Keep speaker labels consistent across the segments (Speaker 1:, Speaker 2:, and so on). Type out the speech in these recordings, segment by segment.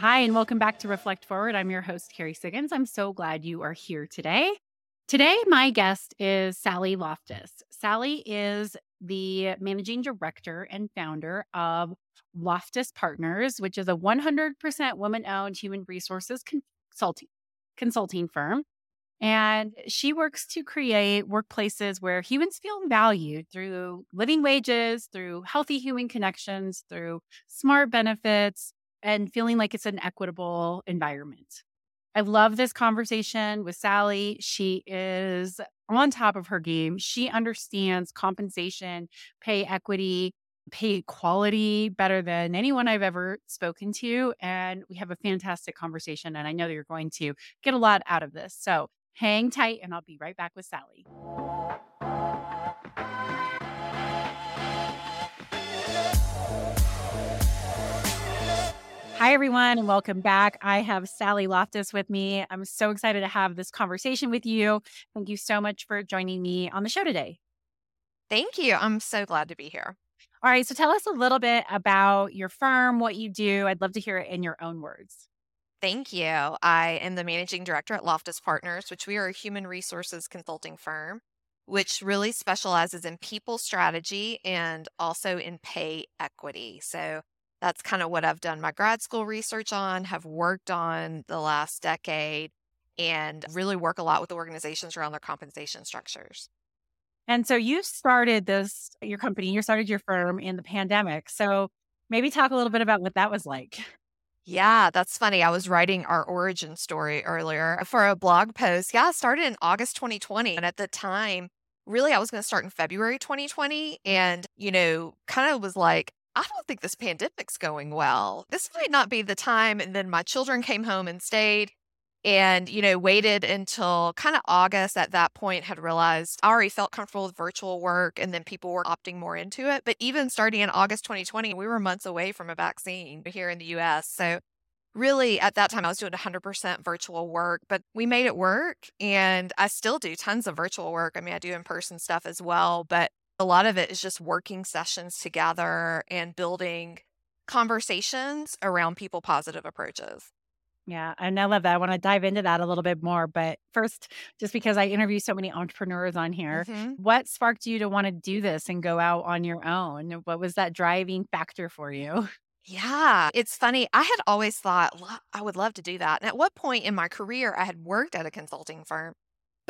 Speaker 1: Hi, and welcome back to Reflect Forward. I'm your host, Carrie Siggins. I'm so glad you are here today. Today, my guest is Sally Loftis. Sally is the managing director and founder of Loftis Partners, which is a 100% woman owned human resources consulting, consulting firm. And she works to create workplaces where humans feel valued through living wages, through healthy human connections, through smart benefits, and feeling like it's an equitable environment. I love this conversation with Sally. She is on top of her game. She understands compensation, pay equity, pay equality better than anyone I've ever spoken to. And we have a fantastic conversation. And I know that you're going to get a lot out of this. So hang tight, and I'll be right back with Sally. Hi, everyone, and welcome back. I have Sally Loftis with me. I'm so excited to have this conversation with you. Thank you so much for joining me on the show today.
Speaker 2: Thank you. I'm so glad to be here.
Speaker 1: All right. So tell us a little bit about your firm, what you do. I'd love to hear it in your own words.
Speaker 2: Thank you. I am the managing director at Loftis Partners, which we are a human resources consulting firm, which really specializes in people strategy and also in pay equity. So that's kind of what I've done my grad school research on, have worked on the last decade, and really work a lot with organizations around their compensation structures.
Speaker 1: And so you started this, your company, you started your firm in the pandemic. So maybe talk a little bit about what that was like.
Speaker 2: Yeah, that's funny. I was writing our origin story earlier for a blog post. Yeah, I started in August 2020. And at the time, really, I was going to start in February 2020. And, you know, kind of was like, I don't think this pandemic's going well. This might not be the time. And then my children came home and stayed and, you know, waited until kind of August at that point, had realized I already felt comfortable with virtual work and then people were opting more into it. But even starting in August 2020, we were months away from a vaccine here in the US. So really at that time I was doing 100% virtual work, but we made it work and I still do tons of virtual work. I mean, I do in-person stuff as well, but a lot of it is just working sessions together and building conversations around people positive approaches.
Speaker 1: Yeah, and I love that. I want to dive into that a little bit more. But first, just because I interview so many entrepreneurs on here, mm-hmm. what sparked you to want to do this and go out on your own? What was that driving factor for you?
Speaker 2: Yeah, it's funny. I had always thought I would love to do that. And at what point in my career I had worked at a consulting firm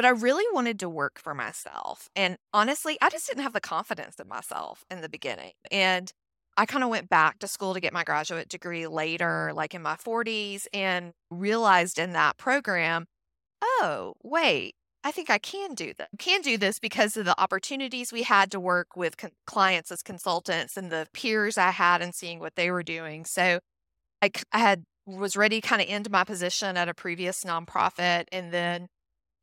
Speaker 2: but I really wanted to work for myself. And honestly, I just didn't have the confidence in myself in the beginning. And I kind of went back to school to get my graduate degree later, like in my 40s, and realized in that program, oh, wait, I think I can do this. Can do this because of the opportunities we had to work with con- clients as consultants and the peers I had and seeing what they were doing. So I, I had was ready kind of end my position at a previous nonprofit and then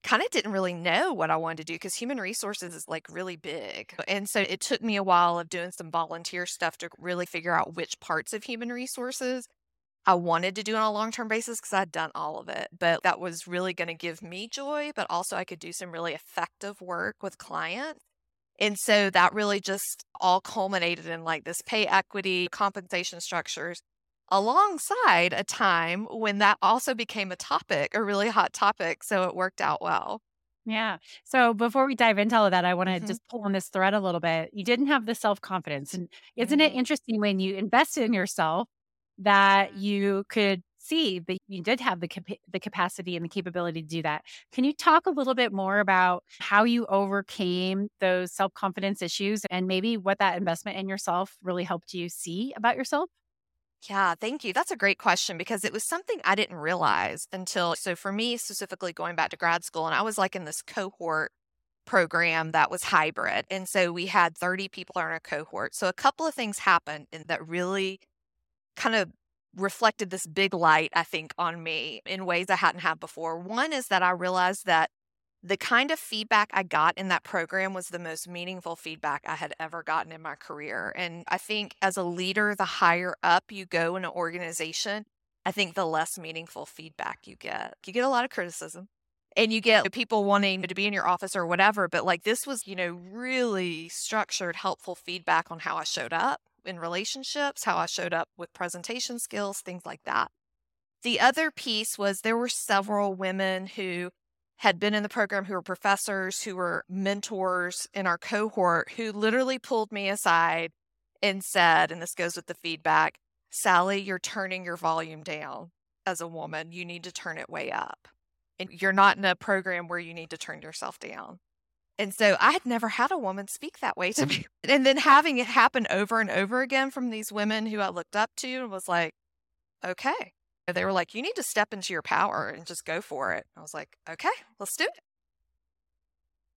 Speaker 2: kind of didn't really know what I wanted to do because human resources is like really big. And so it took me a while of doing some volunteer stuff to really figure out which parts of human resources I wanted to do on a long term basis because I'd done all of it. But that was really going to give me joy, but also I could do some really effective work with clients. And so that really just all culminated in like this pay equity, compensation structures alongside a time when that also became a topic, a really hot topic. So it worked out well.
Speaker 1: Yeah. So before we dive into all of that, I want to mm-hmm. just pull on this thread a little bit. You didn't have the self confidence. And isn't mm-hmm. it interesting when you invest in yourself that you could see that you did have the, cap- the capacity and the capability to do that? Can you talk a little bit more about how you overcame those self confidence issues and maybe what that investment in yourself really helped you see about yourself?
Speaker 2: Yeah, thank you. That's a great question because it was something I didn't realize until, so for me, specifically going back to grad school, and I was like in this cohort program that was hybrid. And so we had 30 people in a cohort. So a couple of things happened that really kind of reflected this big light, I think, on me in ways I hadn't had before. One is that I realized that the kind of feedback I got in that program was the most meaningful feedback I had ever gotten in my career. And I think as a leader, the higher up you go in an organization, I think the less meaningful feedback you get. You get a lot of criticism and you get people wanting to be in your office or whatever. But like this was, you know, really structured, helpful feedback on how I showed up in relationships, how I showed up with presentation skills, things like that. The other piece was there were several women who had been in the program who were professors, who were mentors in our cohort, who literally pulled me aside and said, and this goes with the feedback Sally, you're turning your volume down as a woman. You need to turn it way up. And you're not in a program where you need to turn yourself down. And so I had never had a woman speak that way to me. And then having it happen over and over again from these women who I looked up to was like, okay. They were like, you need to step into your power and just go for it. I was like, okay, let's do it.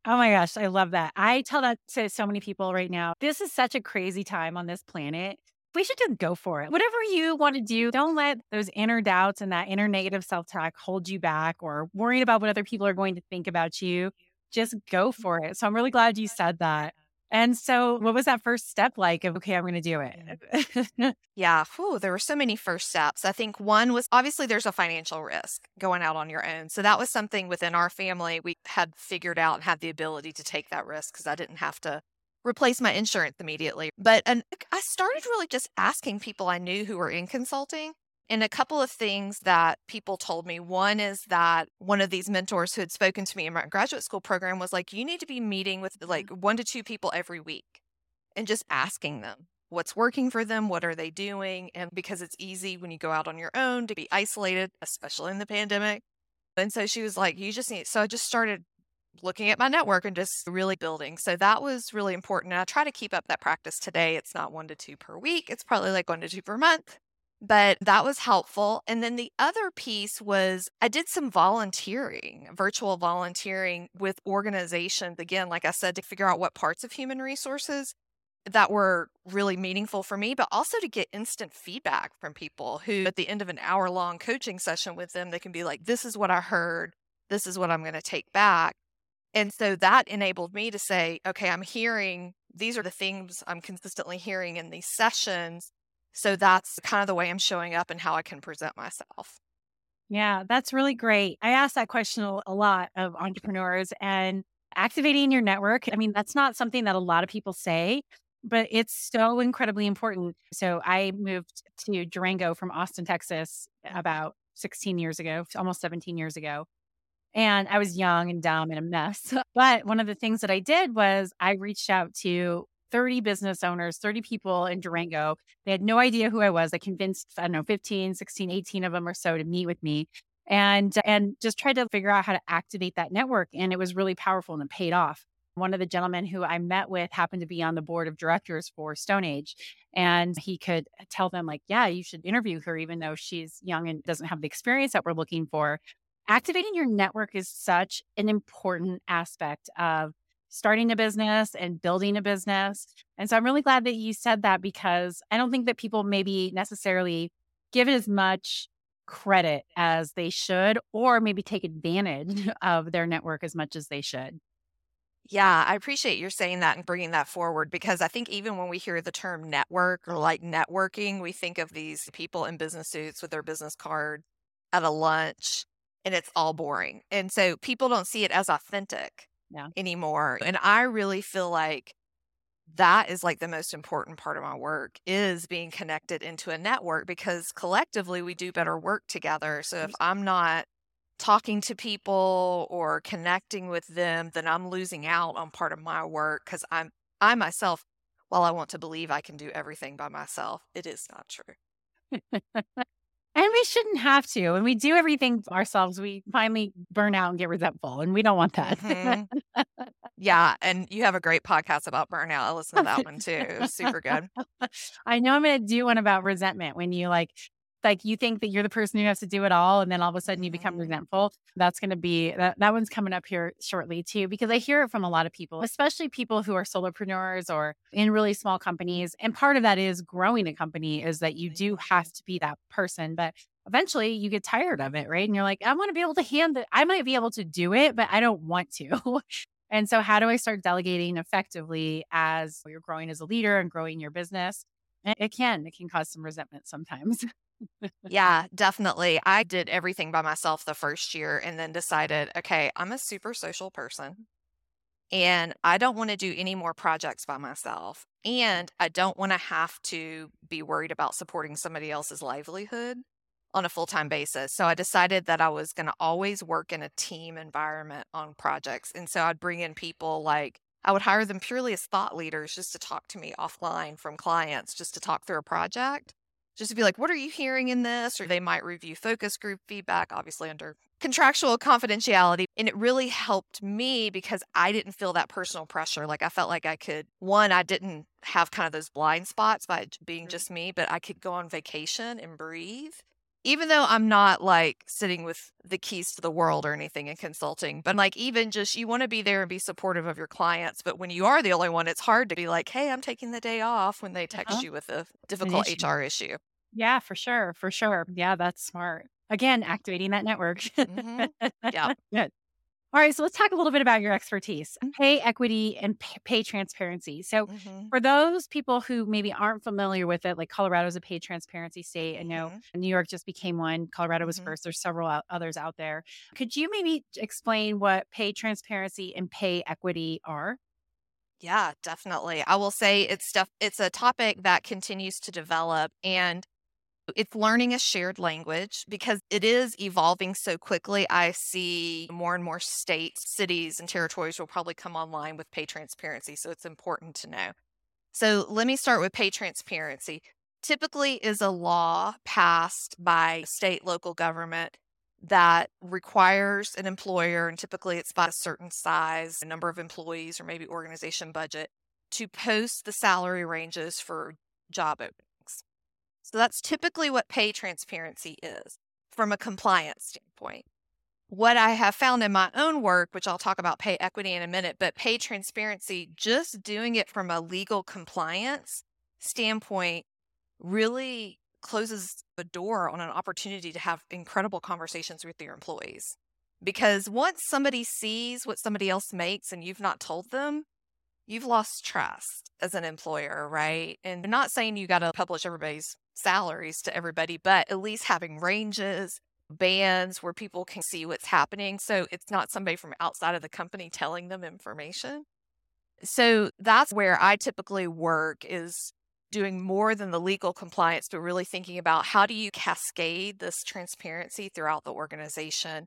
Speaker 1: Oh my gosh, I love that. I tell that to so many people right now. This is such a crazy time on this planet. We should just go for it. Whatever you want to do, don't let those inner doubts and that inner negative self talk hold you back or worrying about what other people are going to think about you just go for it. So I'm really glad you said that. And so, what was that first step like of, okay, I'm going to do
Speaker 2: it? yeah. Whew, there were so many first steps. I think one was obviously there's a financial risk going out on your own. So, that was something within our family we had figured out and had the ability to take that risk because I didn't have to replace my insurance immediately. But and I started really just asking people I knew who were in consulting and a couple of things that people told me. One is that one of these mentors who had spoken to me in my graduate school program was like, you need to be meeting with like mm-hmm. one to two people every week and just asking them what's working for them, what are they doing. And because it's easy when you go out on your own to be isolated, especially in the pandemic. And so she was like, you just need, so I just started looking at my network and just really building. So that was really important. And I try to keep up that practice today. It's not one to two per week, it's probably like one to two per month but that was helpful. And then the other piece was I did some volunteering, virtual volunteering with organizations, again, like I said, to figure out what parts of human resources that were really meaningful for me, but also to get instant feedback from people who, at the end of an hour long coaching session with them, they can be like, This is what I heard. This is what I'm going to take back. And so that enabled me to say, Okay, I'm hearing these are the things I'm consistently hearing in these sessions so that's kind of the way I'm showing up and how I can present myself.
Speaker 1: Yeah, that's really great. I ask that question a lot of entrepreneurs and activating your network. I mean, that's not something that a lot of people say, but it's so incredibly important. So I moved to Durango from Austin, Texas about 16 years ago, almost 17 years ago. And I was young and dumb and a mess. But one of the things that I did was I reached out to 30 business owners, 30 people in Durango. They had no idea who I was. I convinced, I don't know, 15, 16, 18 of them or so to meet with me and and just tried to figure out how to activate that network. And it was really powerful and it paid off. One of the gentlemen who I met with happened to be on the board of directors for Stone Age. And he could tell them, like, yeah, you should interview her, even though she's young and doesn't have the experience that we're looking for. Activating your network is such an important aspect of starting a business and building a business. And so I'm really glad that you said that because I don't think that people maybe necessarily give it as much credit as they should, or maybe take advantage of their network as much as they should.
Speaker 2: Yeah, I appreciate you saying that and bringing that forward because I think even when we hear the term network or like networking, we think of these people in business suits with their business card at a lunch and it's all boring. And so people don't see it as authentic yeah. anymore. And I really feel like that is like the most important part of my work is being connected into a network because collectively we do better work together. So if I'm not talking to people or connecting with them, then I'm losing out on part of my work because I'm I myself, while I want to believe I can do everything by myself, it is not true.
Speaker 1: And we shouldn't have to. And we do everything ourselves. We finally burn out and get resentful, and we don't want that.
Speaker 2: Mm-hmm. yeah. And you have a great podcast about burnout. I listen to that one too. Super good.
Speaker 1: I know I'm going to do one about resentment when you like like you think that you're the person who has to do it all and then all of a sudden you become mm-hmm. resentful that's going to be that, that one's coming up here shortly too because i hear it from a lot of people especially people who are solopreneurs or in really small companies and part of that is growing a company is that you do have to be that person but eventually you get tired of it right and you're like i want to be able to hand it i might be able to do it but i don't want to. And so how do i start delegating effectively as you're growing as a leader and growing your business? And it can it can cause some resentment sometimes
Speaker 2: yeah, definitely. I did everything by myself the first year and then decided, okay, I'm a super social person and I don't want to do any more projects by myself. And I don't want to have to be worried about supporting somebody else's livelihood. on a full time basis. So I decided that I was going to always work in a team environment on projects. And so I'd bring in people like I would hire them purely as thought leaders just to talk to me offline from clients, just to talk through a project, just to be like, what are you hearing in this? Or they might review focus group feedback, obviously under contractual confidentiality. And it really helped me because I didn't feel that personal pressure. Like I felt like I could, one, I didn't have kind of those blind spots by being mm-hmm. just me, but I could go on vacation and breathe even though I'm not like sitting with the keys to the world or anything in consulting, but like even just you want to be there and be supportive of your clients. But when you are the only one, it's hard to be like, hey, I'm taking the day off when they text uh-huh. you with a difficult. HR issue.
Speaker 1: Yeah, for sure. For sure. Yeah, that's smart. Again, activating that network. mm-hmm. Yeah. Good. All right, so let's talk a little bit about your expertise mm-hmm. pay equity and pay transparency. So, mm-hmm. for those people who maybe aren't familiar with it, like Colorado is a pay transparency state. I know mm-hmm. New York just became one, Colorado was mm-hmm. first. There's several others out there. Could you maybe explain what pay transparency and pay equity are?
Speaker 2: Yeah, definitely. I will say it's stuff it's a topic that continues to develop and it's learning a shared language because it is evolving so quickly. I see more and more states, cities, and territories will probably come online with pay transparency. So it's important to know. So let me start with pay transparency. Typically, is a law passed by state, local government that requires an employer, and typically it's by a certain size, a number of employees, or maybe organization budget, to post the salary ranges for job openings. So that's typically what pay transparency is from a compliance standpoint. What I have found in my own work, which I'll talk about pay equity in a minute, but pay transparency, just doing it from a legal compliance standpoint, really closes the door on an opportunity to have incredible conversations with your employees. Because once somebody sees what somebody else makes and you've not told them, you've lost trust as an employer, right? And I'm not saying you got to publish everybody's salaries to everybody, but at least having ranges, bands where people can see what's happening. So it's not somebody from outside of the company telling them information. So that's where I typically work is doing more than the legal compliance, but really thinking about how do you cascade this transparency throughout the organization.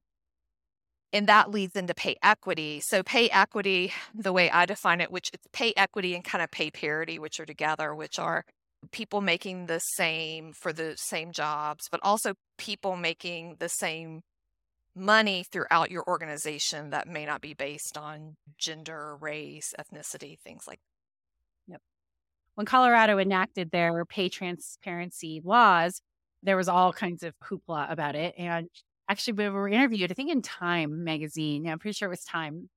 Speaker 2: And that leads into pay equity. So, pay equity, the way I define it, which it's pay equity and kind of pay parity, which are together, which are people making the same for the same jobs, but also people making the same money throughout your organization that may not be based on gender, race, ethnicity, things like
Speaker 1: that. Yep. When Colorado enacted their pay transparency laws, there was all kinds of hoopla about it. And actually, we were interviewed, I think in Time magazine, I'm pretty sure it was Time,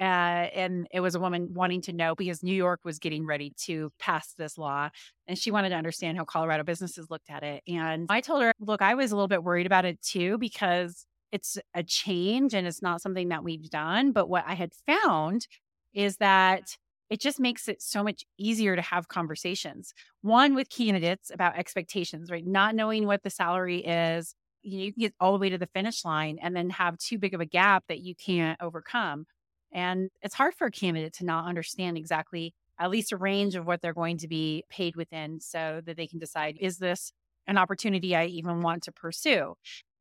Speaker 1: uh, and it was a woman wanting to know because New York was getting ready to pass this law. And she wanted to understand how Colorado businesses looked at it. And I told her, look, I was a little bit worried about it too, because it's a change and it's not something that we've done. But what I had found is that it just makes it so much easier to have conversations. One with candidates about expectations, right? Not knowing what the salary is. You can get all the way to the finish line and then have too big of a gap that you can't overcome. And it's hard for a candidate to not understand exactly at least a range of what they're going to be paid within so that they can decide is this an opportunity I even want to pursue?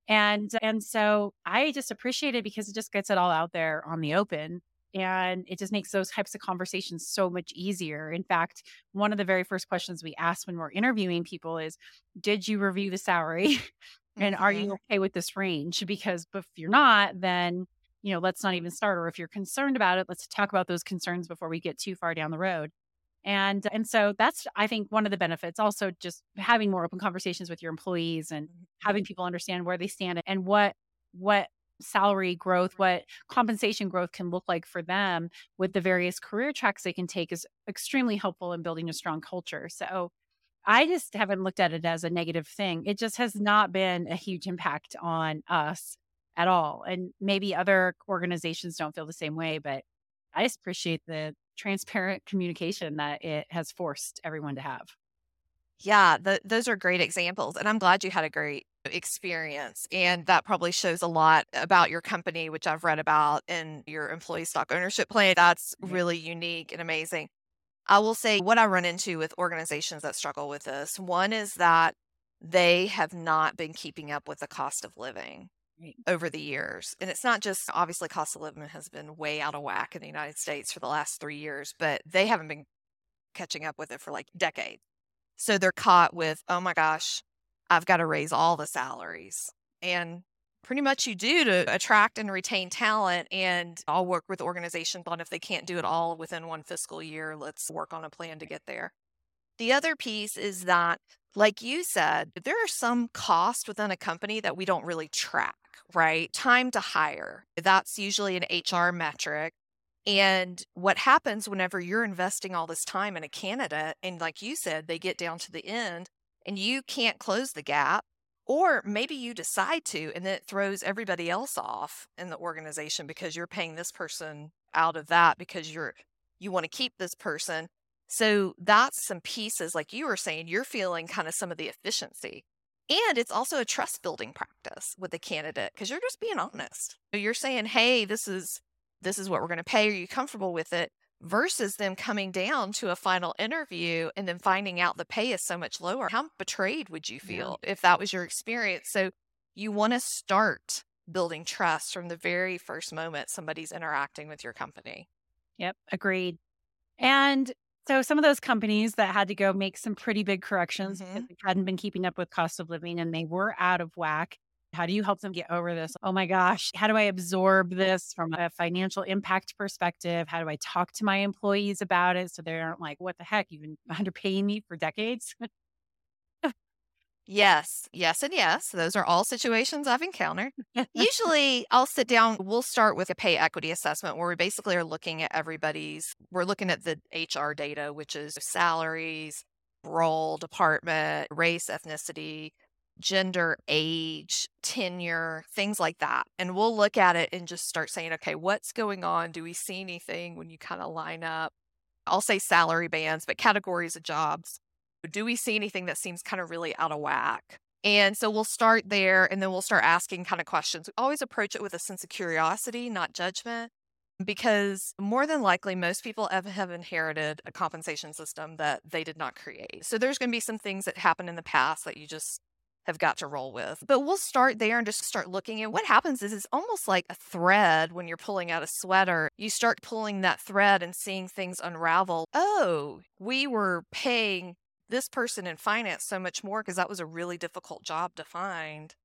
Speaker 1: And and so I just appreciate it because it just gets it all out there on the open and it just makes those types of conversations so much easier. In fact, one of the very first questions we ask when we're interviewing people is, "Did you review the salary?" and are you okay with this range? Because if you're not, then you know, let's not even start. Or if you're concerned about it, let's talk about those concerns before we get too far down the road. And and so that's I think one of the benefits. Also, just having more open conversations with your employees and mm-hmm. having people understand where they stand and what what salary growth, what compensation growth can look like for them with the various career tracks they can take is extremely helpful in building a strong culture. So I just haven't looked at it as a negative thing. It just has not been a huge impact on us at all. And maybe other organizations don't feel the same way, but I just appreciate the transparent communication that it has forced everyone to have.
Speaker 2: Yeah, the, those are great examples. And I'm glad you had a great experience. And that probably shows a lot about your company, which I've read about in your employee stock ownership plan. That's really unique and amazing. I will say what I run into with organizations that struggle with this one is that they have not been keeping up with the cost of living
Speaker 1: Right.
Speaker 2: over the years. And it's not just obviously cost of living has been way out of whack in the United States for the last three years, but they haven't been catching up with it for like decades. So they're caught with, oh my gosh, I've got to raise all the salaries. And pretty much you do to attract and retain talent. And I'll work with organizations on if they can't do it all within one fiscal year, let's work on a plan to get there. The other piece is that, like you said, there are some costs within a company that we don't really track, right? Time to hire. That's usually an HR metric. And what happens whenever you're investing all this time in a candidate, and like you said, they get down to the end and you can't close the gap, or maybe you decide to, and then it throws everybody else off in the organization because you're paying this person out of that because you're you want to keep this person. So that's some pieces, like you were saying, you're feeling kind of some of the efficiency. And it's also a trust building practice with the candidate because you're just being honest. You're saying, hey, this is this is what we're going to pay. Are you comfortable with it? Versus them coming down to a final interview and then finding out the pay is so much lower. How betrayed would you feel yeah. if that was your experience? So you want to start building trust from the very first moment somebody's interacting with your company.
Speaker 1: Yep, agreed. And so some of those companies that had to go make some pretty big corrections mm-hmm. they hadn't been keeping up with cost of living and they were out of whack. How do you help them get over this? Oh my gosh, how do I absorb this from a financial impact perspective? How do I talk to my employees about it so they aren't like, what the heck, you've been underpaying me for decades?
Speaker 2: Yes, yes, and yes. Those are all situations I've encountered. Usually, I'll sit down, we'll start with a pay equity assessment where we basically are looking at everybody's, we're looking at the HR data, which is salaries, role, department, race, ethnicity, gender, age, tenure, things like that. And we'll look at it and just start saying, okay, what's going on? Do we see anything when you kind of line up? I'll say salary bands, but categories of jobs. Do we see anything that seems kind of really out of whack? And so we'll start there and then we'll start asking kind of questions. We always approach it with a sense of curiosity, not judgment, because more than likely, most people have, have inherited a compensation system that they did not create. So there's going to be some things that happened in the past that you just have got to roll with. But we'll start there and just start looking at what happens is it's almost like a thread when you're pulling out a sweater. You start pulling that thread and seeing things unravel. Oh, we were paying this person in finance so much more because that was a really difficult job to find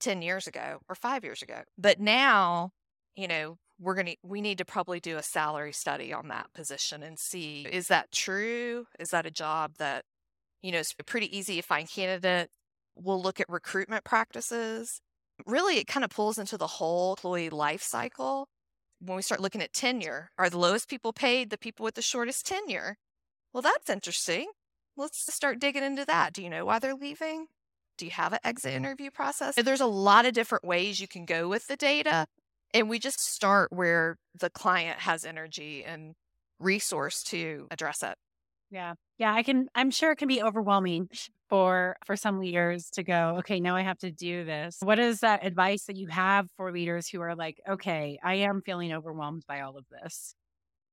Speaker 2: 10 years ago or 5 years ago. But now, you know, we're going to we need to probably do a salary study on that position and see is that true? Is that a job that you know, it's pretty easy to find candidates We'll look at recruitment practices. Really, it kind of pulls into the whole employee life cycle. When we start looking at tenure, are the lowest people paid the people with the shortest tenure? Well, that's interesting. Let's start digging into that. Do you know why they're leaving? Do you have an exit mm-hmm. interview process? There's a lot of different ways you can go with the data. And we just start where the client has energy and resource to address it.
Speaker 1: Yeah. Yeah, I can I'm sure it can be overwhelming for for some leaders to go, okay, now I have to do this. What is that advice that you have for leaders who are like, okay, I am feeling overwhelmed by all of this?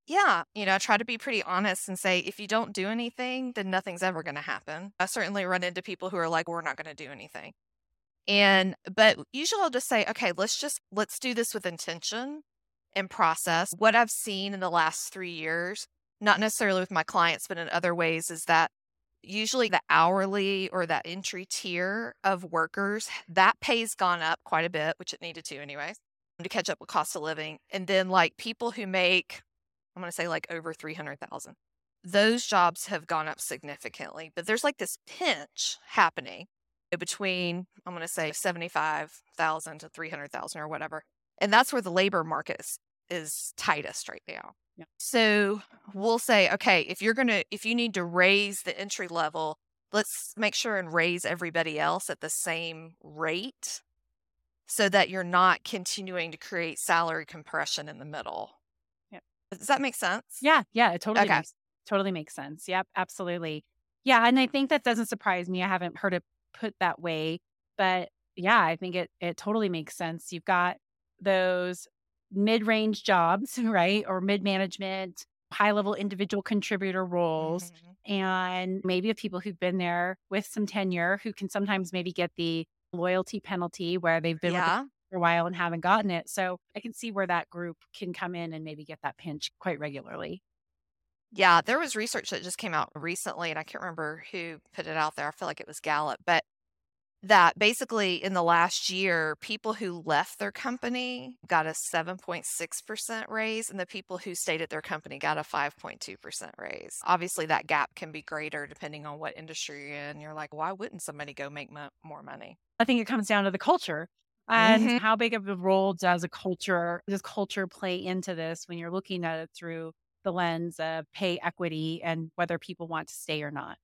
Speaker 2: Yeah, you know, try to be pretty honest and say if you don't do anything, then nothing's ever going to happen. I certainly run into people who are like, we're not going to do anything. And, but usually I'll just say, okay, let's just, let's do this with intention and process. What I've seen in the last three years not necessarily with my clients, but in other ways, is that usually the hourly or that entry tier of workers, that pay's gone up quite a bit, which it needed to anyway, to catch up with cost of living. And then like people who make, I'm going to say like over 300,000, those jobs have gone up significantly. But there's like this pinch happening between, I'm going to say 75,000 to 300,000 or whatever. And that's where the labor market is, is tightest right now. Yeah. So we'll say, okay, if you're going to, if you need to raise the entry level, let's make sure and raise everybody else at the same rate so that you're not continuing to create salary compression in the middle. Yeah. Does that make sense?
Speaker 1: Yeah. Yeah. It totally, okay. makes, totally makes sense. Yep. Absolutely. Yeah. And I think that doesn't surprise me. I haven't heard it put that way, but yeah, I think it, it totally makes sense. You've got those mid-range jobs, right? Or mid-management, high-level individual contributor roles. Mm-hmm. and maybe of people who've been there with some tenure who can sometimes maybe get the loyalty penalty where they've been yeah. with for a while and haven't gotten it. So I can see where that group can come in and maybe get that pinch quite regularly.
Speaker 2: Yeah, there was research that just came out recently, and I can't remember who put it out there. I feel like it was Gallup, but that basically in the last year, people who left their company got a 7.6% raise, and the people who stayed at their company got a 5.2% raise. Obviously, that gap can be greater depending on what industry you're in. You're like, why wouldn't somebody go make mo- more money?
Speaker 1: I think it comes down to the culture. And mm-hmm. how big of a role does a culture, does culture play into this when you're looking at it through the lens of pay equity and whether people want to stay or not?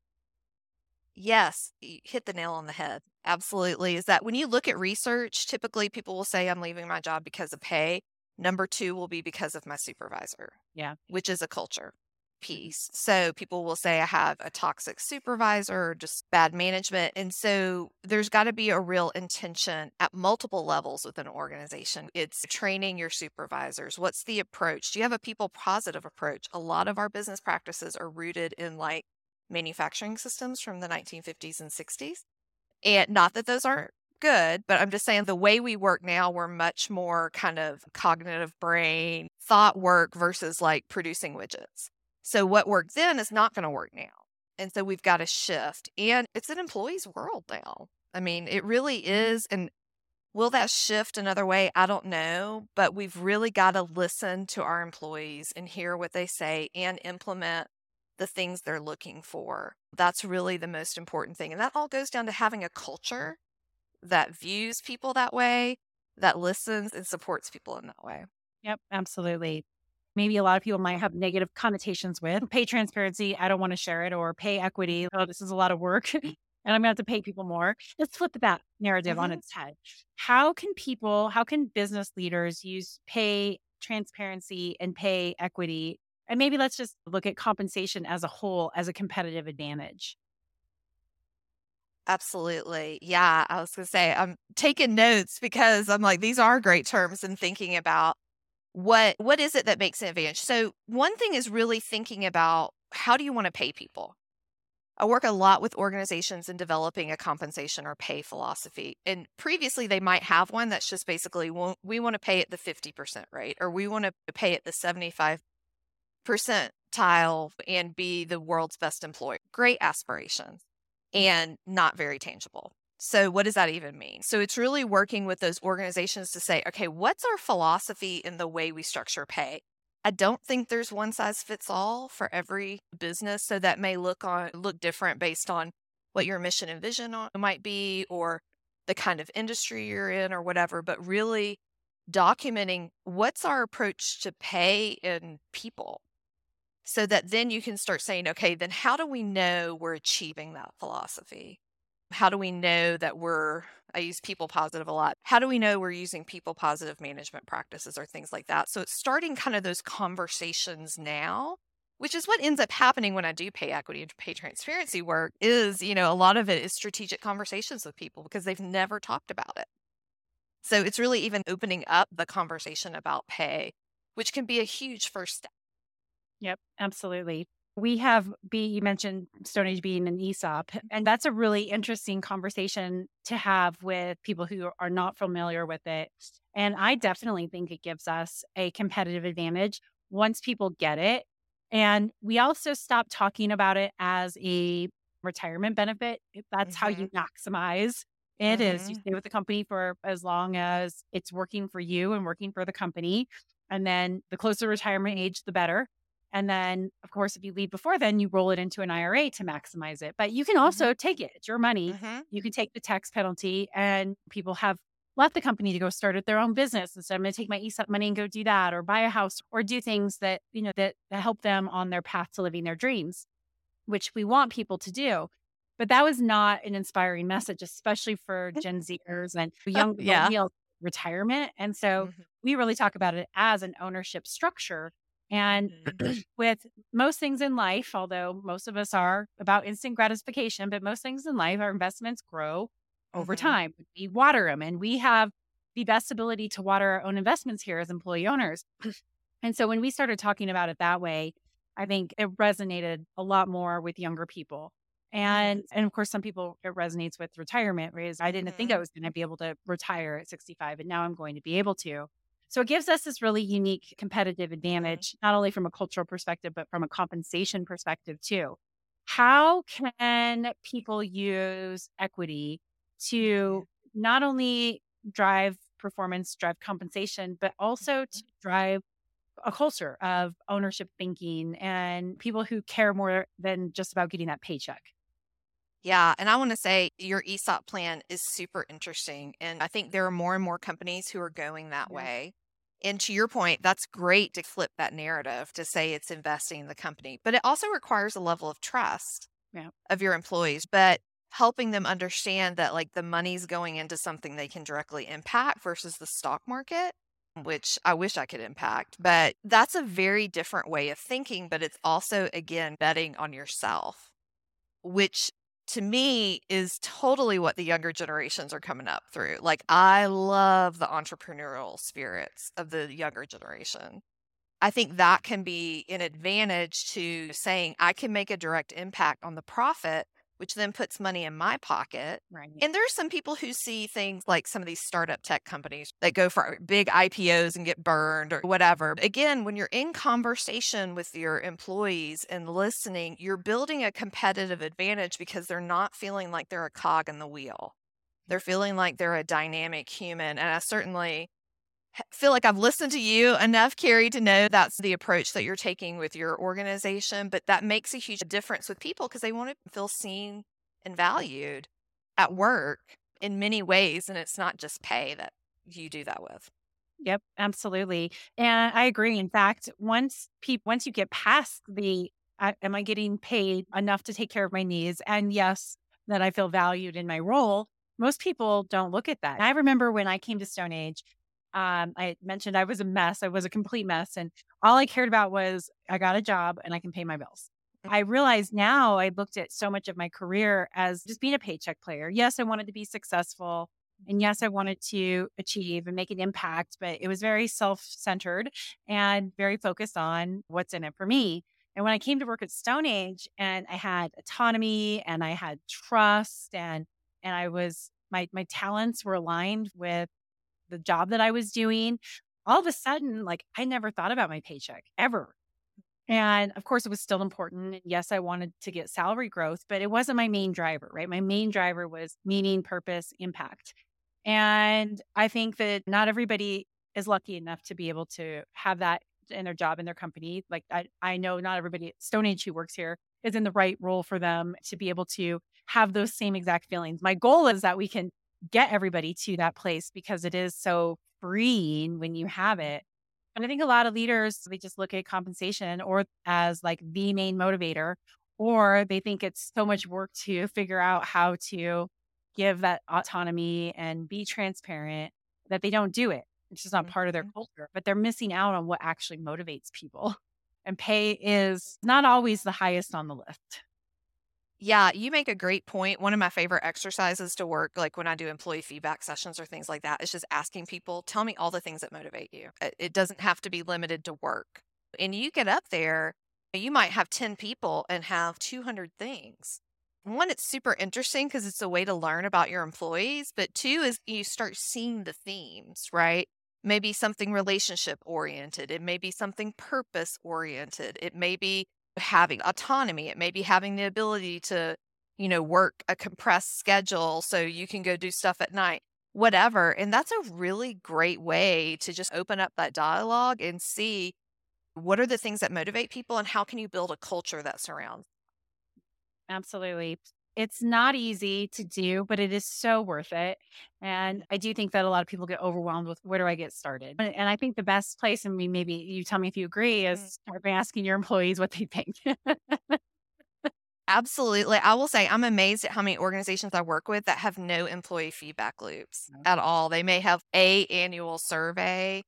Speaker 2: Yes, you hit the nail on the head. Absolutely. Is that when you look at research, typically people will say, I'm leaving my job because of pay. Number two will be because of my supervisor.
Speaker 1: Yeah.
Speaker 2: Which is a culture mm-hmm. piece. So people will say, I have a toxic supervisor or just bad management. And so there's got to be a real intention at multiple levels within an organization. It's training your supervisors. What's the approach? Do you have a people positive approach? A lot of our business practices are rooted in like manufacturing systems from the 1950s and 60s. And not that those aren't good, but I'm just saying the way we work now, we're much more kind of cognitive brain thought work versus like producing widgets. So what worked then is not going to work now. And so we've got to shift. And it's an employee's world now. I mean, it really is. And will that shift another way? I don't know. But we've really got to listen to our employees and hear what they say and implement the things they're looking for. That's really the most important thing. And that all goes down to having a culture that views people that way, that listens and supports people in that way.
Speaker 1: Yep, absolutely. Maybe a lot of people might have negative connotations with pay transparency. I don't want to share it or pay equity. Oh, this is a lot of work and I'm going to have to pay people more. Let's flip that narrative mm-hmm. on its head. How can people, how can business leaders use pay transparency and pay equity and maybe let's just look at compensation as a whole as a competitive advantage.
Speaker 2: Absolutely. Yeah. I was going to say, I'm taking notes because I'm like, these are great terms and thinking about what what is it that makes an advantage. So one thing is really thinking about how do you want to pay people? I work a lot with organizations in developing a compensation or pay philosophy. And previously, they might have one that's just basically we want to pay at the 50% rate, or we want to pay at the 75 percentile and be the world's best employer. Great aspirations mm. and not very tangible. So, what does that even mean? So, it's really working with those organizations to say, okay, what's our philosophy in the way we structure pay? I don't think there's one size fits all for every business. So, that may look on look different based on what your mission and vision might be or the kind of industry you're in or whatever, but really documenting what's our approach to pay and people so that then you can start saying, okay, then how do we know we're achieving that philosophy? How do we know that we're, I use people positive a lot. How do we know we're using people positive management practices or things like that? So it's starting kind of those conversations now, which is what ends up happening when I do pay equity and pay transparency work is, you know, a lot of it is strategic conversations with people because they've never talked about it. So it's really even opening up the conversation about pay, which can be a huge first step.
Speaker 1: Yep, absolutely. We have B, you mentioned Stone Age being an ESOP, and that's a really interesting conversation to have with people who are not familiar with it. And I definitely think it gives us a competitive advantage once people get it. And we also stop talking about it as a retirement benefit. That's mm-hmm. how you mm-hmm. maximize it mm-hmm. is you stay with the company for as long as it's working for you and working for the company. And then the closer retirement age, the better. And then, of course, if you leave before then, you roll it into an IRA to maximize it. But you can mm-hmm. also mm-hmm. take it, it's your money. Mm-hmm. You can take the tax penalty, and people have left the company to go start their own business. And so I'm going to take my ESOP money and go do that, or buy a house, or do things that, you know, that, that help them on their path to living their dreams, which we want people to do. But that was not an inspiring message, especially for Gen Zers and young yeah. millennials retirement. And so mm-hmm. we really talk about it as an ownership structure and mm-hmm. with most things in life, although most of us are about instant gratification, but most things in life, our investments grow over mm-hmm. time. We water them and we have the best ability to water our own investments here as employee owners. and so when we started talking about it that way, I think it resonated a lot more with younger people. And and of course, some people it resonates with retirement, whereas I didn't think I
Speaker 2: Mhm.
Speaker 1: was going to be able to retire at 65, and now I'm going to be able to. So it gives us this really unique competitive advantage, not only from a cultural perspective, but from a compensation perspective too. How can people use equity to not only drive performance, drive compensation, but also mm-hmm. to drive a culture of ownership thinking and people who care more than just about getting that paycheck?
Speaker 2: Yeah, and I want to say your ESOP plan is super interesting. And I think there are more and more companies who are going that
Speaker 1: Yeah.
Speaker 2: way. And to your point, that's great to flip that narrative to say it's investing in the company, but it also requires a level of trust
Speaker 1: Yeah.
Speaker 2: of your employees, but helping them understand that like the money's going into something they can directly impact versus the stock market, which I wish I could impact. But that's a very different way of thinking, but it's also, again, betting on yourself which to me is totally what the younger generations are coming up through. Like, I love the entrepreneurial spirits of the younger generation. I think that can be an advantage to saying I can make a direct impact on the profit, which then puts money in my pocket.
Speaker 1: Right.
Speaker 2: And there are some people who see things like some of these startup tech companies that go for big IPOs and get burned or whatever. Again, when you're in conversation with your employees and listening, you're building a competitive advantage because they're not feeling like they're a cog in the wheel. They're feeling like they're a dynamic human. And I certainly feel like I've listened to you enough, Carrie, to know that's the approach that you're taking with your organization. But that makes a huge difference with people because they want to feel seen and valued at work in many ways. And it's not just pay that you do that with.
Speaker 1: Yep, absolutely. And I agree. In fact, once people once you get past the am I getting paid enough to take care of my needs? And yes, that I feel valued in my role. Most people don't look at that. I remember when I came to Stone Age, um, I mentioned I was a mess. I was a complete mess. And all I cared about was I got a job and I can pay my bills. I realized now I looked at so much of my career as just being a paycheck player. Yes, I wanted to be successful. And yes, I wanted to achieve and make an impact, but it was very self centered and very focused on what's in it for me. And when I came to work at Stone Age and I had autonomy and I had trust and and I was my my talents were aligned with the job that I was doing, all of a sudden, like I never thought about my paycheck ever. And of course, it was still important. And yes, I wanted to get salary growth, but it wasn't my main driver, right? My main driver was meaning, purpose, impact. And I think that not everybody is lucky enough to be able to have that in their job in their company. Like I, I know not everybody at Stone Age who works here is in the right role for them to be able to have those same exact feelings. My goal is that we can get everybody to that place because it is so freeing when you have it. And I think a lot of leaders, they just look at compensation or as like the main motivator, or they think it's so much work to figure out how to give that autonomy and be transparent that they don't do it. It's just not part of their
Speaker 2: Mhm.
Speaker 1: culture, but they're missing out on what actually motivates people. And pay is not always the highest on the list.
Speaker 2: Yeah, you make a great point. One of my favorite exercises to work, like when I do employee feedback sessions or things like that, is just asking people, tell me all the things that motivate you. It doesn't have to be limited to work. And you get up there, you might have 10 people and have 200 things. One, it's super interesting because it's a way to learn about your employees. But two, is you start seeing the themes, right? Maybe something relationship oriented, it may be something purpose oriented, it may be having autonomy. It may be having the ability to, you know, work a compressed schedule so you can go do stuff at night, whatever. And that's a really great way to just open up that dialogue and see what are the things that motivate people and how can you build a culture that surrounds.
Speaker 1: Absolutely. It's not easy to do, but it is so worth it. And I do think that a lot of people get overwhelmed with where do I get started? And and I think the best place, and we maybe you tell me if you agree, is
Speaker 2: Mm.
Speaker 1: start by asking your employees what they think.
Speaker 2: Absolutely. I will say I'm amazed at how many organizations I work with that have no employee feedback loops
Speaker 1: No.
Speaker 2: at all. They may have a annual survey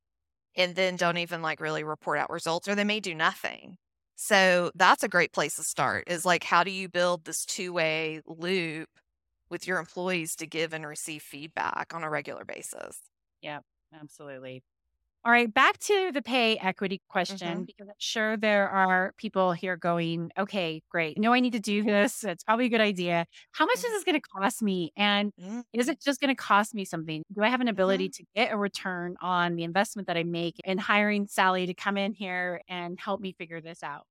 Speaker 2: and then don't even like really report out results or they may do nothing. So that's a great place to start is like how do you build this two-way loop with your employees to give and receive feedback on a regular basis?
Speaker 1: yeah, absolutely. All right, back to the pay equity question,
Speaker 2: Mm-hmm.
Speaker 1: because I'm sure there are people here going, okay, great. No, I need to do this. It's probably a good idea. How much is
Speaker 2: Mhm.
Speaker 1: this going to cost me? And
Speaker 2: Mhm.
Speaker 1: is it just going to cost me something? Do I have an ability
Speaker 2: Mm-hmm.
Speaker 1: to get a return on the investment that I make in hiring Sally to come in here and help me figure this out?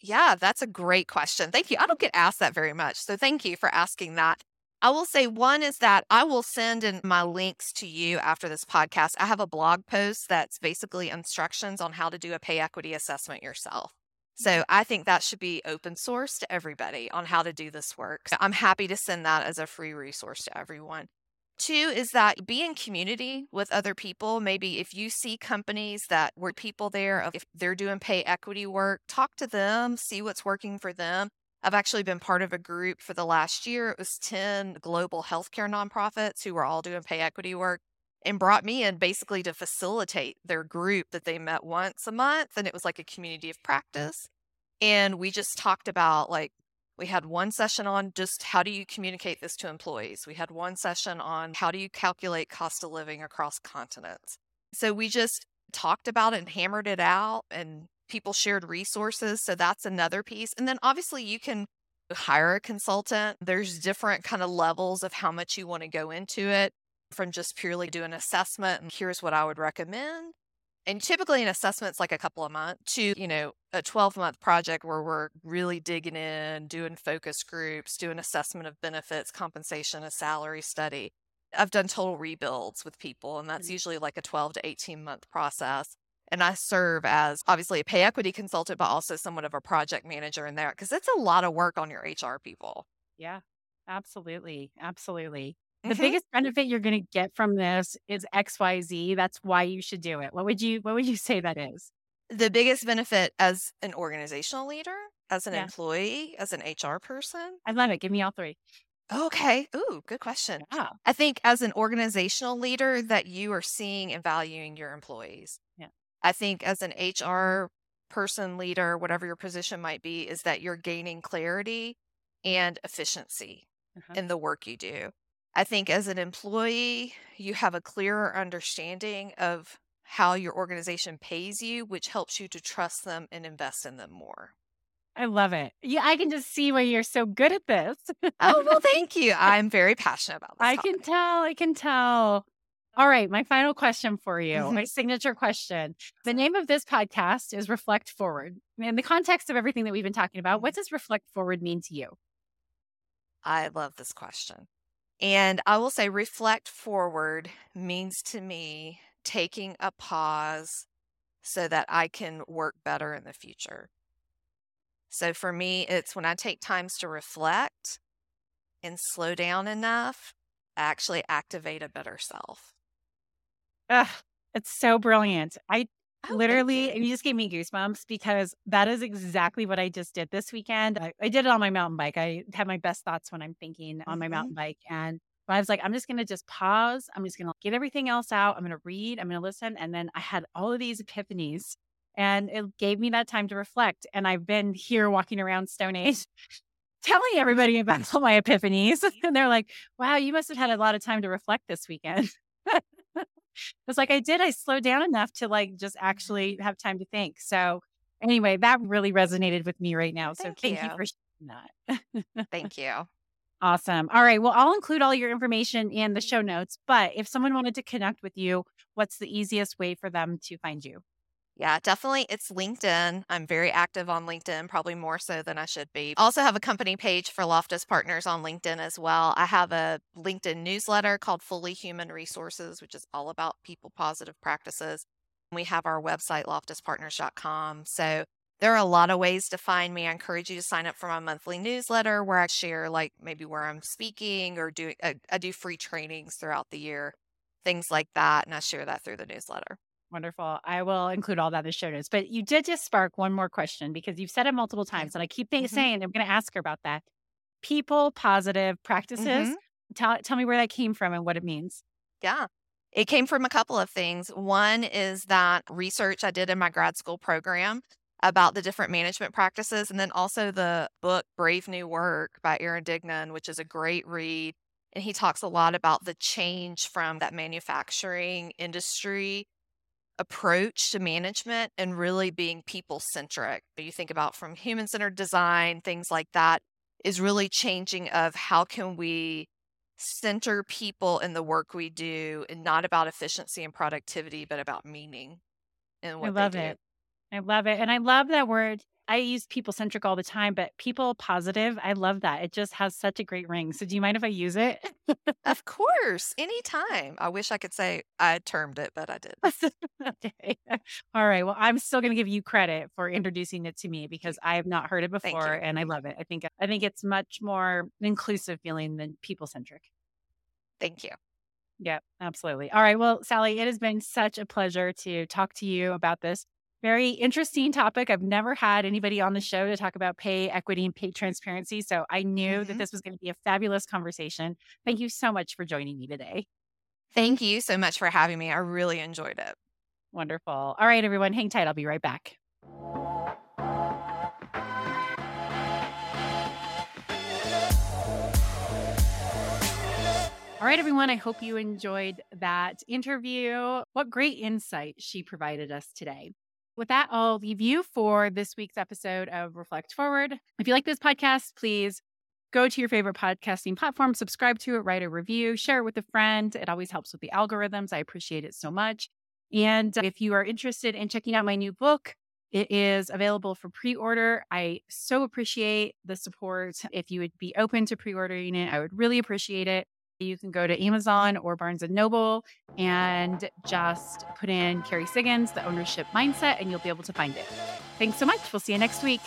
Speaker 2: Yeah, that's a great question. Thank you. I don't get asked that very much. So thank you for asking that. I will say one is that I will send in my links to you after this podcast. I have a blog post that's basically instructions on how to do a pay equity assessment yourself. So mm-hmm. I think that should be open source to everybody on how to do this work. So I'm happy to send that as a free resource to everyone. Two is that be in community with other people. Maybe if you see companies that were people there, if they're doing pay equity work, talk to them, see what's working for them. I've actually been part of a group for the last year. It was 10 global healthcare nonprofits who were all doing pay equity work and brought me in basically to facilitate their group that they met once a month. And it was like a community of practice. And we just talked about like, we had one session on just how do you communicate this to employees. We had one session on how do you calculate cost of living across continents. So we just talked about it and hammered it out and people shared resources. So that's another piece. And then obviously you can hire a consultant. There's different kind of levels of how much you want to go into it from just purely do an assessment and here's what I would recommend. And typically an assessment's like a couple of months to, you know, a 12 month project where we're really digging in, doing focus groups, doing assessment of benefits, compensation, a salary study. I've done total rebuilds with people, and that's mm. usually like a 12 to 18 month process. And I serve as obviously a pay equity consultant, but also somewhat of a project manager in there because it's a lot of work on your HR people.
Speaker 1: Yeah, absolutely. Absolutely. The
Speaker 2: Mhm.
Speaker 1: biggest benefit you're going to get from this is XYZ. That's why you should do it. What would you what would you say that is?
Speaker 2: The biggest benefit as an organizational leader, as an
Speaker 1: Yeah.
Speaker 2: employee, as an HR person.
Speaker 1: I love it. Give me all three.
Speaker 2: Okay. Ooh, good question.
Speaker 1: Yeah.
Speaker 2: I think as an organizational leader that you are seeing and valuing your employees.
Speaker 1: Yeah.
Speaker 2: I think as an HR person, leader, whatever your position might be, is that you're gaining clarity and efficiency
Speaker 1: Uh-huh.
Speaker 2: in the work you do. I think as an employee, you have a clearer understanding of how your organization pays you, which helps you to trust them and invest in them more.
Speaker 1: I love it. Yeah, I can just see why you're so good at this.
Speaker 2: Oh, well, thank you. I'm very passionate about this.
Speaker 1: I can tell. I can tell. All right, my final question for you,
Speaker 2: Mhm.
Speaker 1: my signature question. The name of this podcast is Reflect Forward. In the context of everything that we've been talking about, what does Reflect Forward mean to you?
Speaker 2: I love this question. And I will say, reflect forward means to me taking a pause so that I can work better in the future. So for me, it's when I take times to reflect and slow down enough, I actually activate a better self.
Speaker 1: Ugh, it's so brilliant. I
Speaker 2: Oh,
Speaker 1: literally,
Speaker 2: you.
Speaker 1: you just gave me goosebumps because that is exactly what I just did this weekend. I, I did it on my mountain bike. I have my best thoughts when I'm thinking on my
Speaker 2: Mhm.
Speaker 1: mountain bike. And I was like, I'm just going to just pause. I'm just going to get everything else out. I'm going to read. I'm going to listen. And then I had all of these epiphanies and it gave me that time to reflect. And I've been here walking around StoneAge telling everybody about all my epiphanies. And they're like, wow, you must have had a lot of time to reflect this weekend. It's like I did. I slowed down enough to like just actually have time to think. So anyway, that really resonated with me right now. So
Speaker 2: Thank
Speaker 1: thank you,
Speaker 2: you.
Speaker 1: for sharing that.
Speaker 2: Thank you.
Speaker 1: awesome. All right. Well, I'll include all your information in the mm-hmm. show notes. But if someone wanted to connect with you, what's the easiest way for them to find you?
Speaker 2: Yeah, definitely. It's LinkedIn. I'm very active on LinkedIn, probably more so than I should be. Also have a company page for Loftis Partners on LinkedIn as well. I have a LinkedIn newsletter called Fully Human Resources, which is all about people positive practices. We have our website, loftispartners.com. So there are a lot of ways to find me. I encourage you to sign up for my monthly newsletter where I share like maybe where I'm speaking or doing I, I do free trainings throughout the year, things like that, and I share that through the newsletter.
Speaker 1: Wonderful. I will include all that in the show notes. But you did just spark one more question because you've said it multiple times, and I keep
Speaker 2: Mhm.
Speaker 1: saying I'm going to ask her about that. People positive practices.
Speaker 2: Mhm.
Speaker 1: Tell tell me where that came from and what it means.
Speaker 2: Yeah. It came from a couple of things. One is that research I did in my grad school program about the different management practices, and then also the book Brave New Work by Aaron Dignan, which is a great read. And he talks a lot about the change from that manufacturing industry approach to management and really being people centric. You think about from human centered design, things like that is really changing of how can we center people in the work we do and not about efficiency and productivity, but about meaning and what
Speaker 1: I love
Speaker 2: they do.
Speaker 1: it. I love it. And I love that word. I use people centric all the time, but people positive, I love that. It just has such a great ring. So do you mind if I use it?
Speaker 2: Of course, anytime. I wish I could say I termed it, but I did.
Speaker 1: okay. All right. Well, I'm still going to give you credit for introducing it to me because I have not heard it before and I love it. I think I think it's much more inclusive feeling than people centric.
Speaker 2: Thank you.
Speaker 1: Yeah, absolutely. All right. Well, Sally, it has been such a pleasure to talk to you about this very interesting topic. I've never had anybody on the show to talk about pay equity and pay transparency. So I knew that
Speaker 2: Mhm.
Speaker 1: this was going to be a fabulous conversation. Thank you so much for joining me today.
Speaker 2: Thank you so much for having me. I really enjoyed it.
Speaker 1: Wonderful. All right, everyone, hang tight. I'll be right back. All right, everyone. I hope you enjoyed that interview. What great insight she provided us today. With that, I'll leave you for this week's episode of Reflect Forward. If you like this podcast, please go to your favorite podcasting platform, subscribe to it, write a review, share it with a friend. It always helps with the algorithms. I appreciate it so much. And if you are interested in checking out my new book, it is available for pre order. I so appreciate the support. If you would be open to pre ordering it, I would really appreciate it. You can go to Amazon or Barnes and Noble and just put in Kerry Siggins, the ownership mindset, and you'll be able to find it. Thanks so much. We'll see you next week.